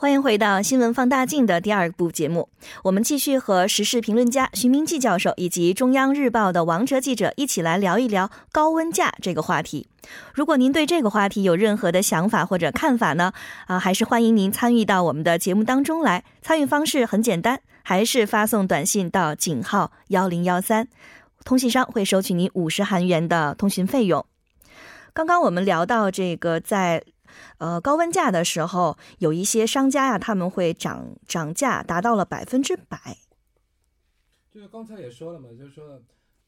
欢迎回到《新闻放大镜》的第二部节目，我们继续和时事评论家徐明季教授以及中央日报的王哲记者一起来聊一聊高温假这个话题。如果您对这个话题有任何的想法或者看法呢？啊，还是欢迎您参与到我们的节目当中来。参与方式很简单，还是发送短信到井号幺零幺三，通信商会收取您五十韩元的通讯费用。刚刚我们聊到这个在。呃，高温价的时候，有一些商家呀，他们会涨涨价，达到了百分之百。就是刚才也说了嘛，就是说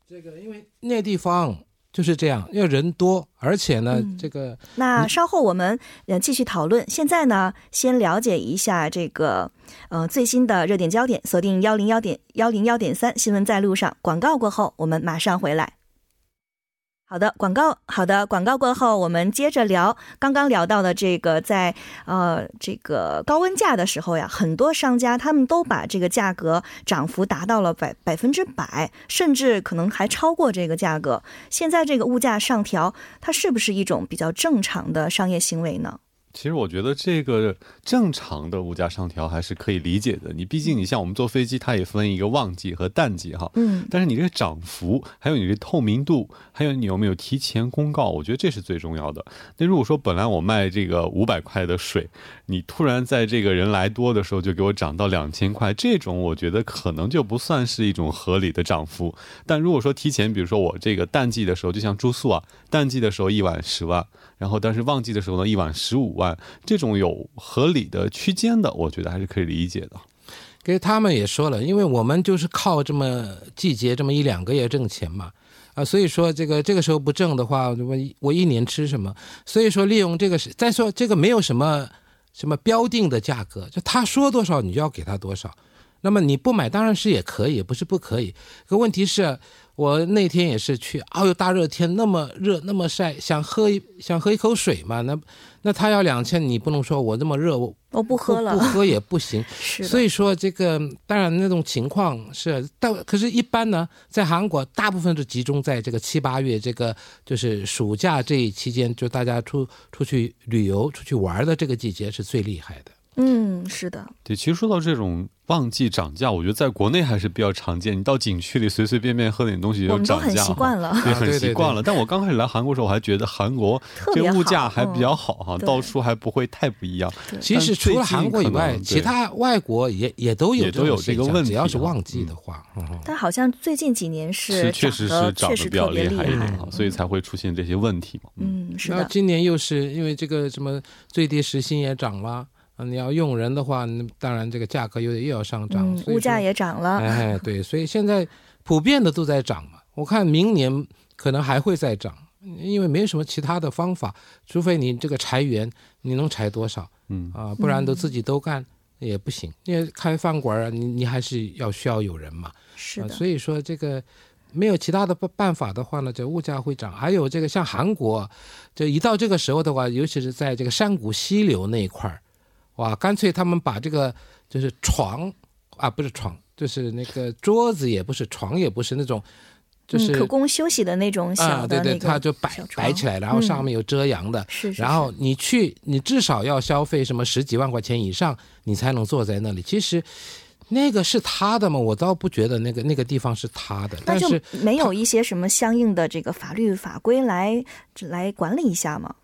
这个，因为那地方就是这样，因为人多，而且呢，这个那稍后我们呃继续讨论。现在呢，先了解一下这个呃最新的热点焦点，锁定幺零幺点幺零幺点三新闻在路上。广告过后，我们马上回来。好的，广告好的，广告过后，我们接着聊刚刚聊到的这个，在呃这个高温价的时候呀，很多商家他们都把这个价格涨幅达到了百百分之百，甚至可能还超过这个价格。现在这个物价上调，它是不是一种比较正常的商业行为呢？其实我觉得这个正常的物价上调还是可以理解的。你毕竟你像我们坐飞机，它也分一个旺季和淡季哈。嗯。但是你这个涨幅，还有你这透明度，还有你有没有提前公告，我觉得这是最重要的。那如果说本来我卖这个五百块的水，你突然在这个人来多的时候就给我涨到两千块，这种我觉得可能就不算是一种合理的涨幅。但如果说提前，比如说我这个淡季的时候，就像住宿啊，淡季的时候一晚十万。然后，但是旺季的时候呢，一晚十五万，这种有合理的区间的，我觉得还是可以理解的。给他们也说了，因为我们就是靠这么季节这么一两个月挣钱嘛，啊，所以说这个这个时候不挣的话，我我一年吃什么？所以说利用这个，再说这个没有什么什么标定的价格，就他说多少你就要给他多少。那么你不买当然是也可以，不是不可以。可问题是。我那天也是去，哦哟，大热天那么热那么晒，想喝一想喝一口水嘛，那那他要两千，你不能说我那么热我我不喝了，不喝也不行。是，所以说这个当然那种情况是，但可是，一般呢，在韩国大部分是集中在这个七八月，这个就是暑假这一期间，就大家出出去旅游、出去玩的这个季节是最厉害的。嗯，是的。对，其实说到这种。旺季涨价，我觉得在国内还是比较常见。你到景区里随随便便喝点东西就涨价，很习惯了，也很习惯了。但我刚开始来韩国时候，我还觉得韩国这物价还比较好哈，到处还不会太不一样。其实除了韩国以外，其他外国也也都有都有这个问题。只要是旺季的话，但好像最近几年是确实是涨得比较厉害一点，所以才会出现这些问题嘛。嗯，是的。今年又是因为这个什么最低时薪也涨了。你要用人的话，那当然这个价格又又要上涨，物价也涨了。哎，对，所以现在普遍的都在涨嘛。我看明年可能还会再涨，因为没有什么其他的方法，除非你这个裁员，你能裁多少？嗯啊，不然都自己都干也不行。因为开饭馆啊，你你还是要需要有人嘛。是的。所以说这个没有其他的办办法的话呢，这物价会涨。还有这个像韩国，就一到这个时候的话，尤其是在这个山谷溪流那一块儿。哇，干脆他们把这个就是床啊，不是床，就是那个桌子，也不是床，也不是那种，就是可供休息的那种小的，对对，他就摆摆起来，然后上面有遮阳的，是，然后你去，你至少要消费什么十几万块钱以上，你才能坐在那里。其实那个是他的嘛，我倒不觉得那个那个地方是他的，但是没有一些什么相应的这个法律法规来来管理一下吗？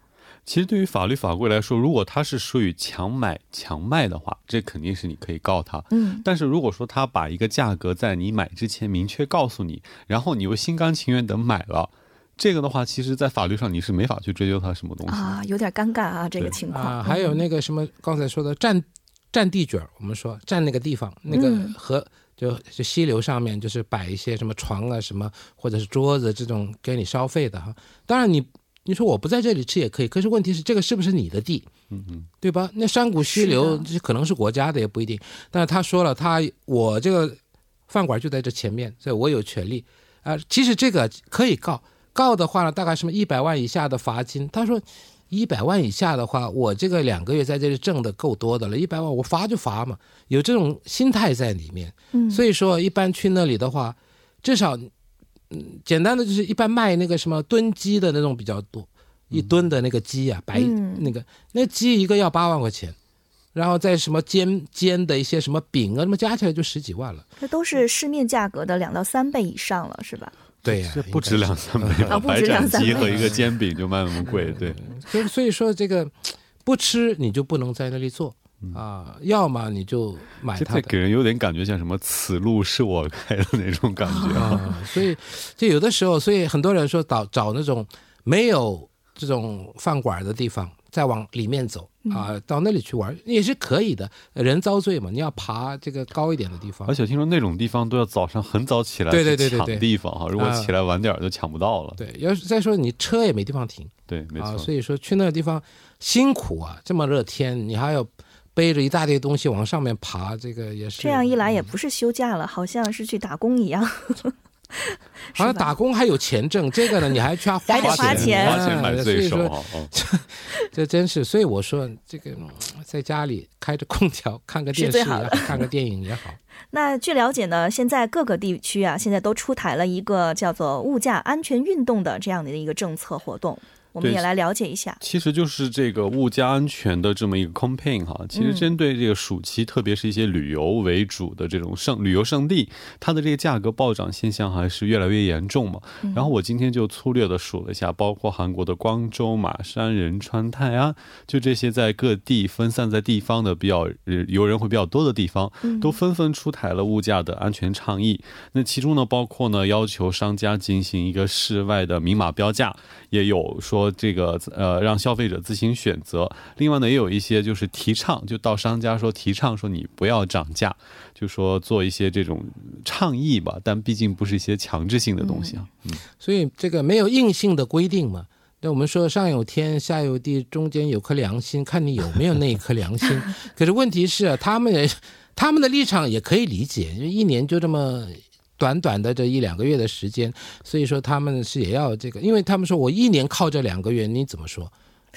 其实对于法律法规来说，如果他是属于强买强卖的话，这肯定是你可以告他。嗯，但是如果说他把一个价格在你买之前明确告诉你，然后你又心甘情愿的买了，这个的话，其实在法律上你是没法去追究他什么东西啊，有点尴尬啊，这个情况。啊，还有那个什么刚才说的占占地卷，我们说占那个地方，那个河就就溪流上面就是摆一些什么床啊什么或者是桌子这种给你消费的哈，当然你。你说我不在这里吃也可以，可是问题是这个是不是你的地？嗯嗯，对吧？那山谷溪流这可能是国家的，也不一定。但是他说了，他我这个饭馆就在这前面，所以我有权利啊。其实这个可以告，告的话呢，大概什么一百万以下的罚金。他说，一百万以下的话，我这个两个月在这里挣的够多的了，一百万我罚就罚嘛，有这种心态在里面。嗯，所以说一般去那里的话，至少，嗯，简单的就是一般卖那个什么炖鸡的那种比较多，一吨的那个鸡啊，白嗯那个那鸡一个要八万块钱，然后再什么煎煎的一些什么饼啊，那么加起来就十几万了。这都是市面价格的两到三倍以上了，是吧？对呀、这不止两三倍吧？啊不止白斩两三倍鸡和一个煎饼就卖那么贵，对。所以所以说这个不吃你就不能在那里做啊，要么你就买它给人有点感觉像什么“此路是我开”的那种感觉啊。啊。所以就有的时候，所以很多人说找找那种没有这种饭馆的地方，再往里面走啊，到那里去玩也是可以的。人遭罪嘛，你要爬这个高一点的地方而。且听说那种地方都要早上很早起来对对对对对地方哈，如果啊起来晚点儿就抢不到了。对，要是再说你车也没地方停对，没啊，错。所以说去那个地方辛苦啊，这么热天，你还要背着一大堆东西往上面爬，这个也是这样一来也不是休假了，好像是去打工一样。好像打工还有钱挣，这个呢你还去花花钱花钱买所罪以说受啊！嗯这真是，所以我说这个嗯在家里开着空调看个电视看个电影也好。那据了解呢，现在各个地区啊，现在都出台了一个叫做“物价安全运动”的这样的一个政策活动，我们对也来了解一下。其实就是这个物价安全的这么一个 campaign 哈，其实针对这个暑期，特别是一些旅游为主的这种胜旅游胜地，它的这个价格暴涨现象还是越来越严重嘛。然后我今天就粗略的数了一下，包括韩国的光州、马山、仁川、泰安，就这些在各地分散在地方的比较呃游人会比较多的地方，都纷纷出台了物价的安全倡议。那其中呢，包括呢要求商家进行一个室外的明码标价，也有说这个呃让消费者自行选择。另外呢，也有一些就是提倡，就到商家说提倡说你不要涨价，就说做一些这种倡议吧，但毕竟不是一些强制性的东西啊。嗯所以这个没有硬性的规定嘛。那我们说上有天下有地，中间有颗良心，看你有没有那一颗良心。可是问题是啊，他们也他们的立场也可以理解，因为一年就这么短短的这一两个月的时间，所以说他们是也要这个，因为他们说我一年靠这两个月，你怎么说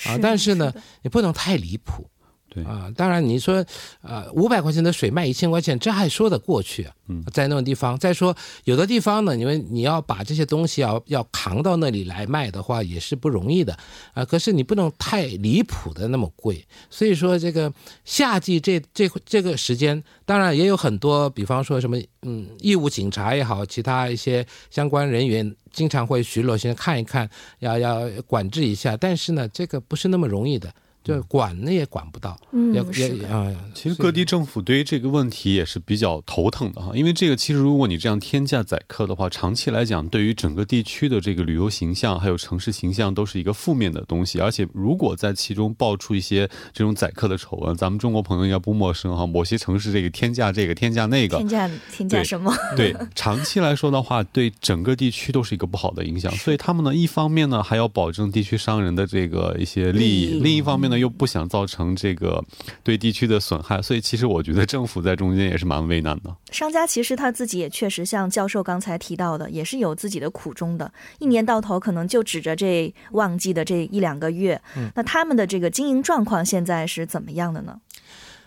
啊？但是呢，你不能太离谱。对啊，当然你说，呃，五百块钱的水卖一千块钱，这还说得过去啊。嗯，在那种地方，再说有的地方呢，因为你要把这些东西要要扛到那里来卖的话，也是不容易的啊。可是你不能太离谱的那么贵，所以说这个夏季这这这个时间，当然也有很多，比方说什么嗯，义务警察也好，其他一些相关人员经常会巡逻，先看一看，要要管制一下。但是呢，这个不是那么容易的。就管呢也管不到，嗯也也啊，其实各地政府对于这个问题也是比较头疼的哈，因为这个其实如果你这样天价宰客的话，长期来讲对于整个地区的这个旅游形象还有城市形象都是一个负面的东西，而且如果在其中爆出一些这种宰客的丑闻，咱们中国朋友应该不陌生哈，某些城市这个天价这个天价那个天价天价什么？对，长期来说的话，对整个地区都是一个不好的影响。所以他们呢，一方面呢还要保证地区商人的这个一些利益，利益另一方面呢又不想造成这个对地区的损害。所以其实我觉得政府在中间也是蛮为难的。商家其实他自己也确实像教授刚才提到的，也是有自己的苦衷的。一年到头可能就指着这旺季的这一两个月，那他们的这个经营状况现在是怎么样的呢？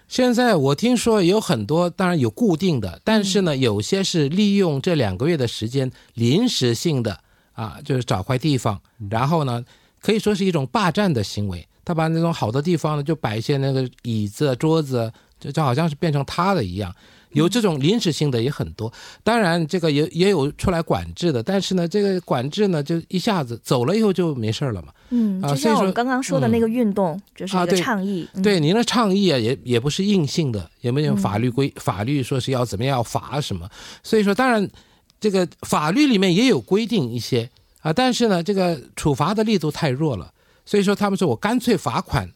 现在我听说有很多，当然有固定的，但是呢，有些是利用这两个月的时间临时性的啊，就是找块地方，然后呢，可以说是一种霸占的行为。他把那种好的地方呢，就摆一些那个椅子、桌子，就就好像是变成他的一样。有这种临时性的也很多，当然这个也也有出来管制的，但是呢，这个管制呢，就一下子走了以后就没事了嘛。嗯，就啊所以说像我们刚刚说的那个运动，就是一个倡议。嗯对，您的倡议啊，也也不是硬性的，也没有法律规、法律说是要怎么样要罚什么，所以说当然这个法律里面也有规定一些啊，但是呢，这个处罚的力度太弱了，所以说他们说我干脆罚款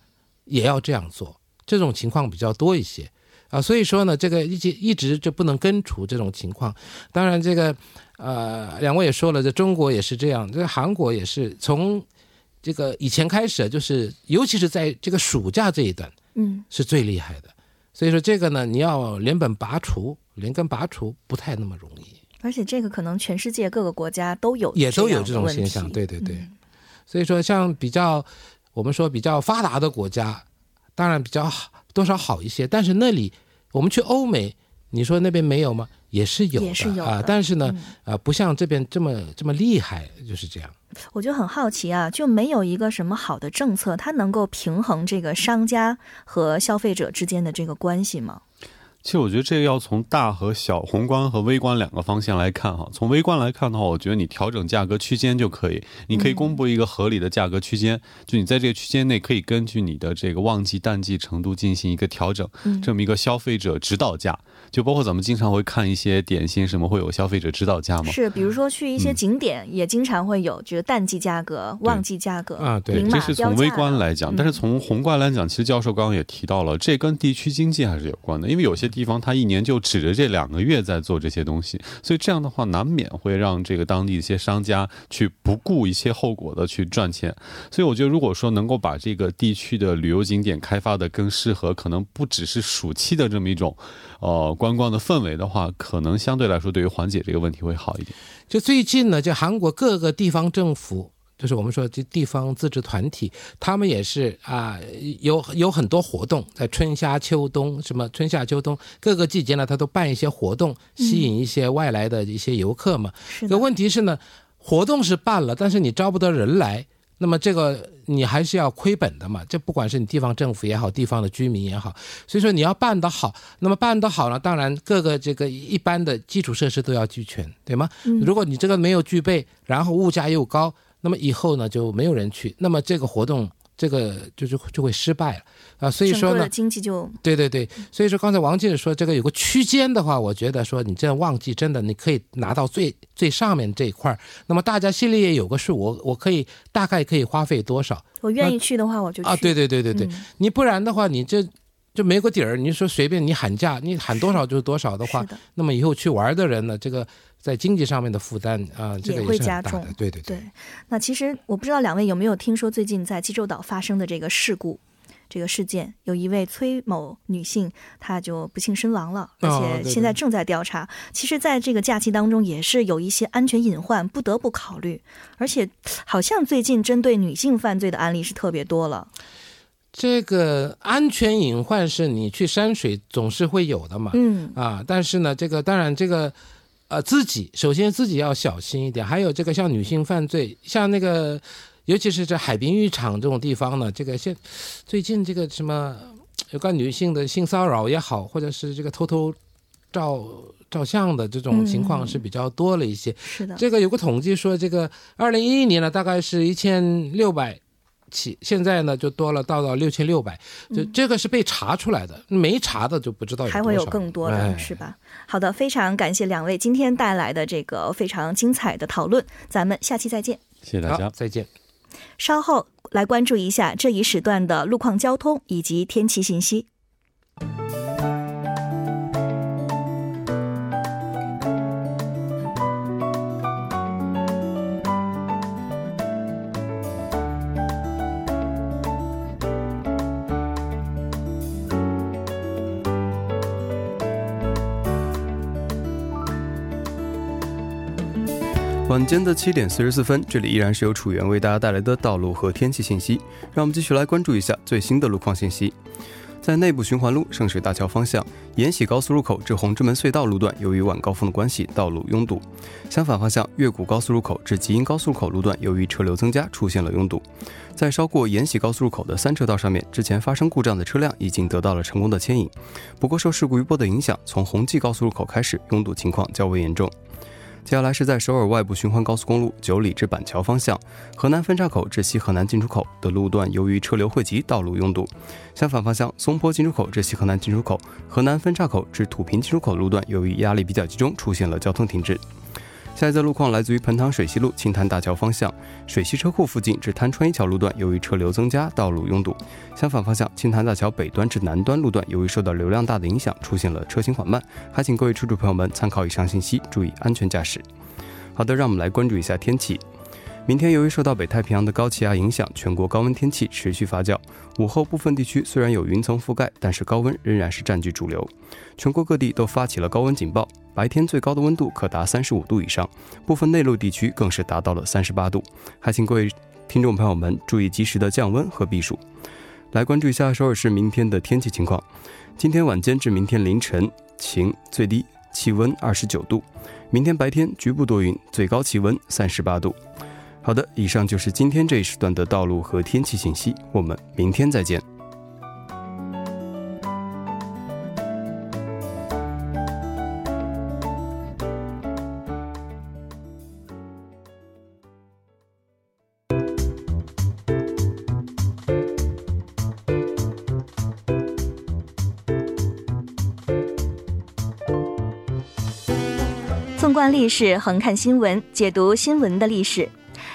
也要这样做，这种情况比较多一些啊，所以说呢，这个一直一直就不能根除这种情况。当然，这个呃，两位也说了，这中国也是这样，这个韩国也是从这个以前开始，就是尤其是在这个暑假这一段嗯，是最厉害的。所以说这个呢，你要连本拔除、连根拔除不太那么容易，而且这个可能全世界各个国家都有，也都有这种现象。对对对。嗯所以说，像比较我们说比较发达的国家，当然比较好，多少好一些。但是那里我们去欧美，你说那边没有吗？也是有的啊，但是呢，啊，不像这边这么这么厉害，就是这样。我就很好奇啊，就没有一个什么好的政策，它能够平衡这个商家和消费者之间的这个关系吗？其实我觉得这个要从大和小、宏观和微观两个方向来看哈。从微观来看的话，我觉得你调整价格区间就可以，你可以公布一个合理的价格区间，就你在这个区间内可以根据你的这个旺季淡季程度进行一个调整，这么一个消费者指导价。就包括咱们经常会看一些点心什么会有消费者指导价吗？是，比如说去一些景点也经常会有，就是淡季价格、旺季价格啊。对，这是从微观来讲，但是从宏观来讲，其实教授刚刚也提到了，这跟地区经济还是有关的。因为有些地方它一年就指着这两个月在做这些东西，所以这样的话难免会让这个当地一些商家去不顾一些后果的去赚钱。所以我觉得，如果说能够把这个地区的旅游景点开发的更适合，可能不只是暑期的这么一种。呃，观光的氛围的话，可能相对来说对于缓解这个问题会好一点。就最近呢，就韩国各个地方政府，就是我们说这地方自治团体，他们也是啊，有有很多活动，在春夏秋冬，什么春夏秋冬各个季节呢，他都办一些活动，吸引一些外来的一些游客嘛。可问题是呢，活动是办了，但是你招不得人来。那么这个你还是要亏本的嘛？这不管是你地方政府也好，地方的居民也好，所以说你要办得好。那么办得好呢，当然各个这个一般的基础设施都要俱全，对吗？如果你这个没有具备，然后物价又高，那么以后呢就没有人去，那么这个活动。这个就是就会失败了。啊，所以说呢，经济就对对对，所以说刚才王经理说这个有个区间的话，我觉得说你这旺季真的你可以拿到最最上面这一块那么大家心里也有个数，我我可以大概可以花费多少，我愿意去的话我就啊，对对对对对，你不然的话你这就没个底儿，你说随便你喊价，你喊多少就是多少的话，那么以后去玩的人呢，这个。在经济上面的负担啊，这个也会加重。对对对。那其实我不知道两位有没有听说最近在济州岛发生的这个事故，这个事件，有一位崔某女性，她就不幸身亡了，而且现在正在调查。其实，在这个假期当中，也是有一些安全隐患不得不考虑，而且好像最近针对女性犯罪的案例是特别多了。这个安全隐患是你去山水总是会有的嘛？嗯啊，但是呢，这个当然这个。呃，自己首先自己要小心一点，还有这个像女性犯罪，像那个，尤其是这海滨浴场这种地方呢，这个现最近这个什么有关女性的性骚扰也好，或者是这个偷偷照照相的这种情况是比较多了一些。是的，这个有个统计说，这个二零一一年呢，大概是一千六百。起现在呢就多了，到到六千六百，就这个是被查出来的，没查的就不知道还会有更多的是吧？好的，非常感谢两位今天带来的这个非常精彩的讨论，咱们下期再见。谢谢大家，再见。稍后来关注一下这一时段的路况、交通以及天气信息。晚间的七点四十四分，这里依然是由楚源为大家带来的道路和天气信息。让我们继续来关注一下最新的路况信息。在内部循环路圣水大桥方向，延禧高速入口至红之门隧道路段，由于晚高峰的关系，道路拥堵。相反方向，越谷高速入口至吉阴高速入口路段，由于车流增加，出现了拥堵。在稍过延禧高速入口的三车道上面，之前发生故障的车辆已经得到了成功的牵引。不过受事故余波的影响，从红记高速入口开始，拥堵情况较为严重。接下来是在首尔外部循环高速公路九里至板桥方向，河南分岔口至西河南进出口的路段，由于车流汇集，道路拥堵。相反方向，松坡进出口至西河南进出口、河南分岔口至土坪进出口路段，由于压力比较集中，出现了交通停滞。下一则路况来自于彭塘水西路青潭大桥方向，水西车库附近至滩川一桥路段，由于车流增加，道路拥堵。相反方向，青潭大桥北端至南端路段，由于受到流量大的影响，出现了车行缓慢。还请各位车主朋友们参考以上信息，注意安全驾驶。好的，让我们来关注一下天气。明天由于受到北太平洋的高气压影响，全国高温天气持续发酵。午后部分地区虽然有云层覆盖，但是高温仍然是占据主流。全国各地都发起了高温警报，白天最高的温度可达三十五度以上，部分内陆地区更是达到了三十八度。还请各位听众朋友们注意及时的降温和避暑。来关注一下首尔市明天的天气情况。今天晚间至明天凌晨晴，最低气温二十九度；明天白天局部多云，最高气温三十八度。好的，以上就是今天这一时段的道路和天气信息。我们明天再见。纵观历史，横看新闻，解读新闻的历史。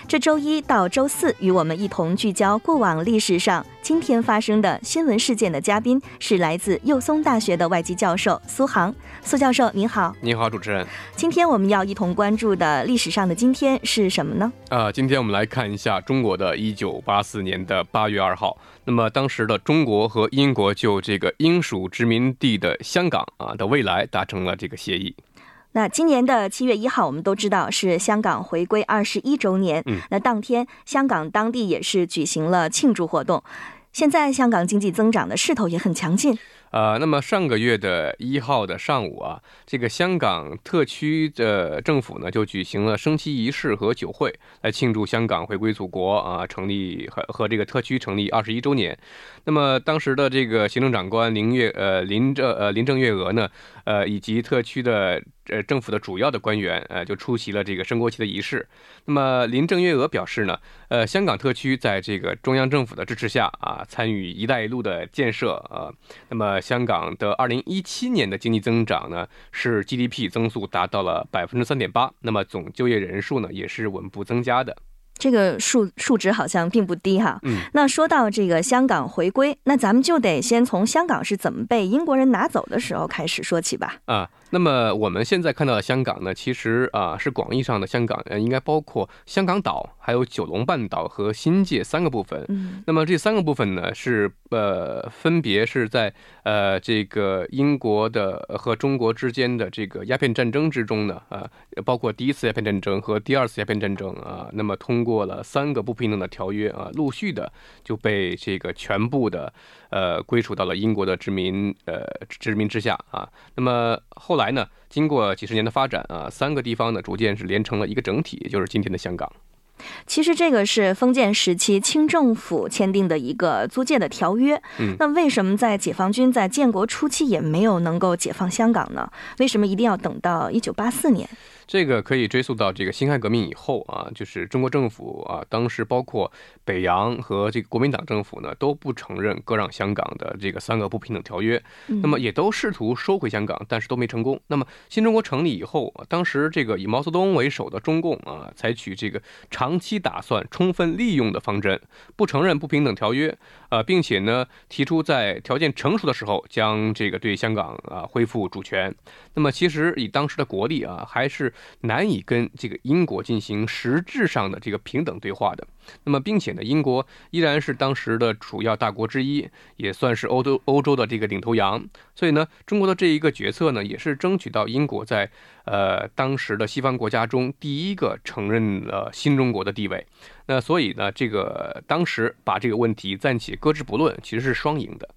这周一到周四，与我们一同聚焦过往历史上今天发生的新闻事件的嘉宾是来自幼松大学的外籍教授苏杭。苏教授您好，您好，主持人。今天我们要一同关注的历史上的今天是什么呢？啊，今天我们来看一下中国的一九八四年的八月二号。那么当时的中国和英国就这个英属殖民地的香港啊的未来达成了这个协议。那今年的七月一号，我们都知道是香港回归二十一周年。嗯，那当天香港当地也是举行了庆祝活动。现在香港经济增长的势头也很强劲。呃，那么上个月的一号的上午啊，这个香港特区的政府呢就举行了升旗仪式和酒会，来庆祝香港回归祖国啊，成立和和这个特区成立二十一周年。那么当时的这个行政长官林月呃林郑呃林郑月娥呢，呃以及特区的。呃，政府的主要的官员，呃，就出席了这个升国旗的仪式。那么，林郑月娥表示呢，呃，香港特区在这个中央政府的支持下啊，参与“一带一路”的建设啊。那么，香港的二零一七年的经济增长呢，是 GDP 增速达到了百分之三点八。那么，总就业人数呢，也是稳步增加的。这个数数值好像并不低哈。嗯。那说到这个香港回归，那咱们就得先从香港是怎么被英国人拿走的时候开始说起吧。啊。那么我们现在看到的香港呢，其实啊是广义上的香港，呃，应该包括香港岛、还有九龙半岛和新界三个部分。嗯，那么这三个部分呢，是呃分别是在呃这个英国的和中国之间的这个鸦片战争之中呢，啊，包括第一次鸦片战争和第二次鸦片战争啊，那么通过了三个不平等的条约啊，陆续的就被这个全部的。呃，归属到了英国的殖民呃殖民之下啊。那么后来呢，经过几十年的发展啊，三个地方呢逐渐是连成了一个整体，也就是今天的香港。其实这个是封建时期清政府签订的一个租界的条约。嗯，那为什么在解放军在建国初期也没有能够解放香港呢？为什么一定要等到一九八四年？这个可以追溯到这个辛亥革命以后啊，就是中国政府啊，当时包括北洋和这个国民党政府呢，都不承认割让香港的这个三个不平等条约，那么也都试图收回香港，但是都没成功。那么新中国成立以后，当时这个以毛泽东为首的中共啊，采取这个长期打算、充分利用的方针，不承认不平等条约啊，并且呢，提出在条件成熟的时候将这个对香港啊恢复主权。那么其实以当时的国力啊，还是难以跟这个英国进行实质上的这个平等对话的。那么，并且呢，英国依然是当时的主要大国之一，也算是欧洲欧洲的这个领头羊。所以呢，中国的这一个决策呢，也是争取到英国在呃当时的西方国家中第一个承认了新中国的地位。那所以呢，这个当时把这个问题暂且搁置不论，其实是双赢的。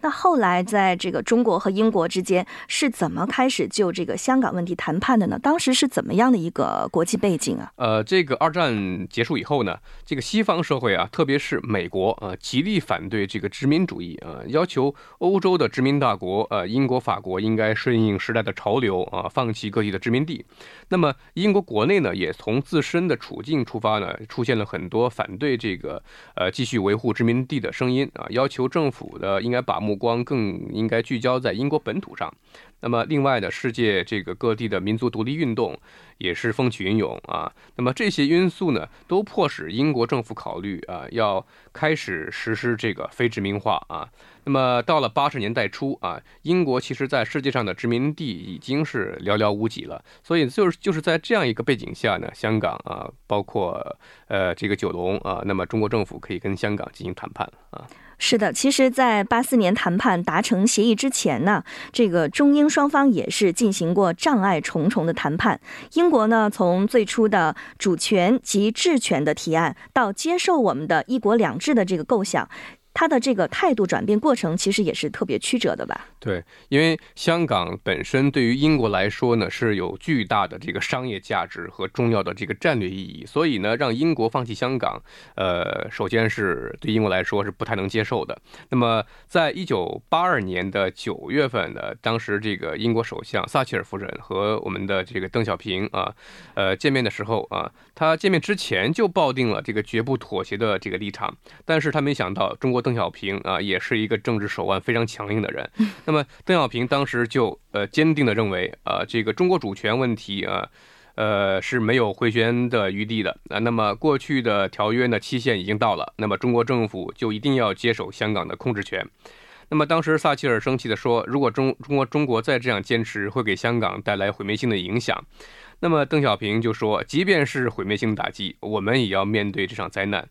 那后来，在这个中国和英国之间是怎么开始就这个香港问题谈判的呢？当时是怎么样的一个国际背景啊？呃，这个二战结束以后呢，这个西方社会啊，特别是美国啊，极力反对这个殖民主义啊，要求欧洲的殖民大国呃，英国、法国应该顺应时代的潮流啊，放弃各地的殖民地。那么英国国内呢，也从自身的处境出发呢，出现了很多反对这个呃继续维护殖民地的声音啊，要求政府的应该把目光更应该聚焦在英国本土上。那么，另外的世界这个各地的民族独立运动也是风起云涌啊。那么这些因素呢，都迫使英国政府考虑啊，要开始实施这个非殖民化啊。那么到了八十年代初啊，英国其实在世界上的殖民地已经是寥寥无几了。所以就是就是在这样一个背景下呢，香港啊，包括呃这个九龙啊，那么中国政府可以跟香港进行谈判啊。是的，其实，在八四年谈判达成协议之前呢，这个中英双方也是进行过障碍重重的谈判。英中国呢，从最初的主权及治权的提案，到接受我们的一国两制的这个构想。他的这个态度转变过程，其实也是特别曲折的吧？对，因为香港本身对于英国来说呢，是有巨大的这个商业价值和重要的这个战略意义，所以呢，让英国放弃香港，呃，首先是对英国来说是不太能接受的。那么，在一九八二年的九月份呢，当时这个英国首相撒切尔夫人和我们的这个邓小平啊，呃，见面的时候啊，他见面之前就抱定了这个绝不妥协的这个立场，但是他没想到中国。邓小平啊，也是一个政治手腕非常强硬的人。那么，邓小平当时就呃坚定的认为啊，这个中国主权问题啊，呃是没有回旋的余地的啊。那么，过去的条约呢期限已经到了，那么中国政府就一定要接手香港的控制权。那么，当时撒切尔生气地说，如果中中国中国再这样坚持，会给香港带来毁灭性的影响。那么，邓小平就说，即便是毁灭性打击，我们也要面对这场灾难。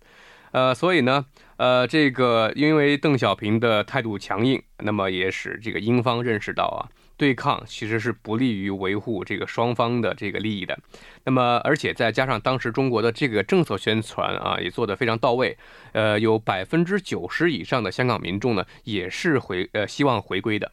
呃，所以呢。呃，这个因为邓小平的态度强硬，那么也使这个英方认识到啊，对抗其实是不利于维护这个双方的这个利益的。那么，而且再加上当时中国的这个政策宣传啊，也做得非常到位。呃，有百分之九十以上的香港民众呢，也是回呃希望回归的。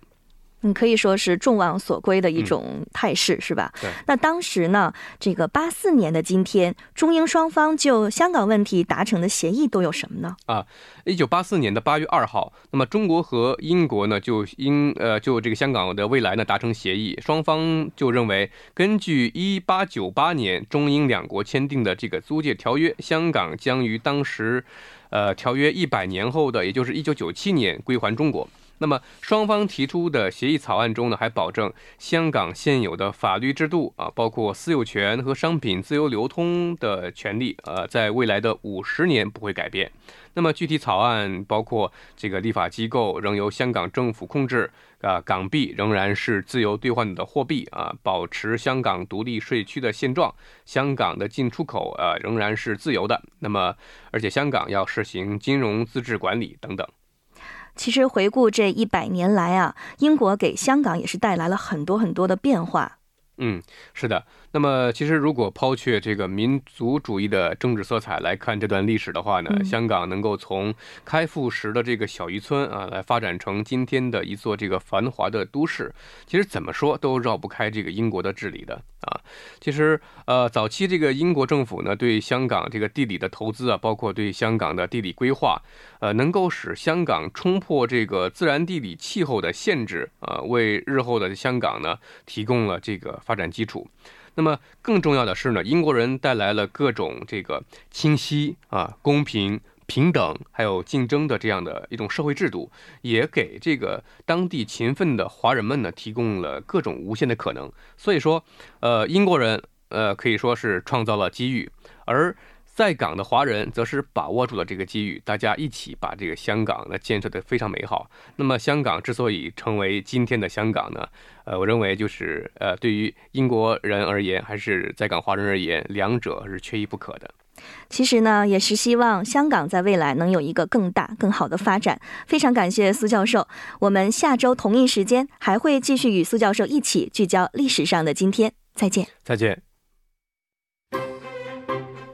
嗯，可以说是众望所归的一种态势，是吧？对。那当时呢，这个八四年的今天，中英双方就香港问题达成的协议都有什么呢？啊，一九八四年的八月二号，那么中国和英国呢就英呃就这个香港的未来呢达成协议，双方就认为，根据一八九八年中英两国签订的这个租借条约，香港将于当时，呃条约一百年后的，也就是一九九七年归还中国。那么双方提出的协议草案中呢，还保证香港现有的法律制度啊，包括私有权和商品自由流通的权利，呃，在未来的五十年不会改变。那么具体草案包括这个立法机构仍由香港政府控制，啊，港币仍然是自由兑换的货币啊，保持香港独立税区的现状，香港的进出口呃仍然是自由的。那么而且香港要实行金融自治管理等等。其实回顾这一百年来啊，英国给香港也是带来了很多很多的变化。嗯，是的。那么，其实如果抛却这个民族主义的政治色彩来看这段历史的话呢，香港能够从开埠时的这个小渔村啊，来发展成今天的一座这个繁华的都市，其实怎么说都绕不开这个英国的治理的啊。其实，呃，早期这个英国政府呢，对香港这个地理的投资啊，包括对香港的地理规划，呃，能够使香港冲破这个自然地理气候的限制啊，为日后的香港呢提供了这个发展基础。那么更重要的是呢，英国人带来了各种这个清晰啊、公平、平等，还有竞争的这样的一种社会制度，也给这个当地勤奋的华人们呢提供了各种无限的可能。所以说，呃，英国人呃可以说是创造了机遇，而。在港的华人则是把握住了这个机遇，大家一起把这个香港呢建设的非常美好。那么，香港之所以成为今天的香港呢，呃，我认为就是呃，对于英国人而言，还是在港华人而言，两者是缺一不可的。其实呢，也是希望香港在未来能有一个更大、更好的发展。非常感谢苏教授，我们下周同一时间还会继续与苏教授一起聚焦历史上的今天。再见，再见。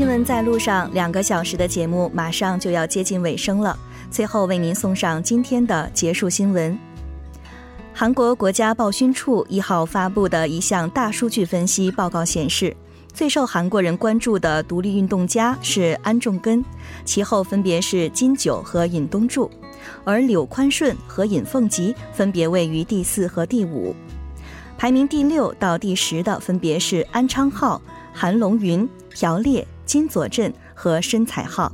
新闻在路上，两个小时的节目马上就要接近尾声了。最后为您送上今天的结束新闻。韩国国家报讯处一号发布的一项大数据分析报告显示，最受韩国人关注的独立运动家是安重根，其后分别是金九和尹东柱，而柳宽顺和尹凤吉分别位于第四和第五。排名第六到第十的分别是安昌浩、韩龙云、朴烈、金佐镇和申彩浩。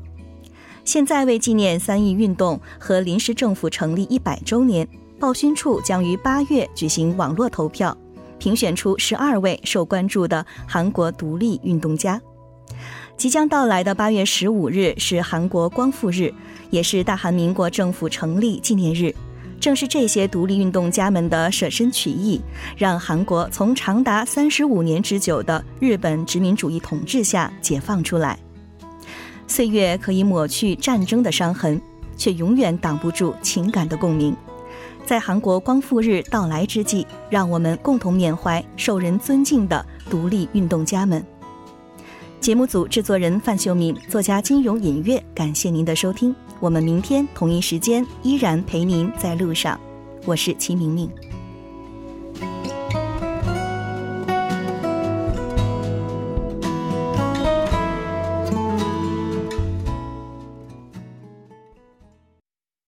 现在为纪念三义运动和临时政府成立一百周年，报勋处将于八月举行网络投票。评选出十二位受关注的韩国独立运动家。即将到来的八月十五日是韩国光复日，也是大韩民国政府成立纪念日。正是这些独立运动家们的舍身取义，让韩国从长达三十五年之久的日本殖民主义统治下解放出来。岁月可以抹去战争的伤痕，却永远挡不住情感的共鸣。在韩国光复日到来之际，让我们共同缅怀受人尊敬的独立运动家们。节目组制作人范秀敏，作家金融隐月，感谢您的收听。我们明天同一时间依然陪您在路上。我是齐明明。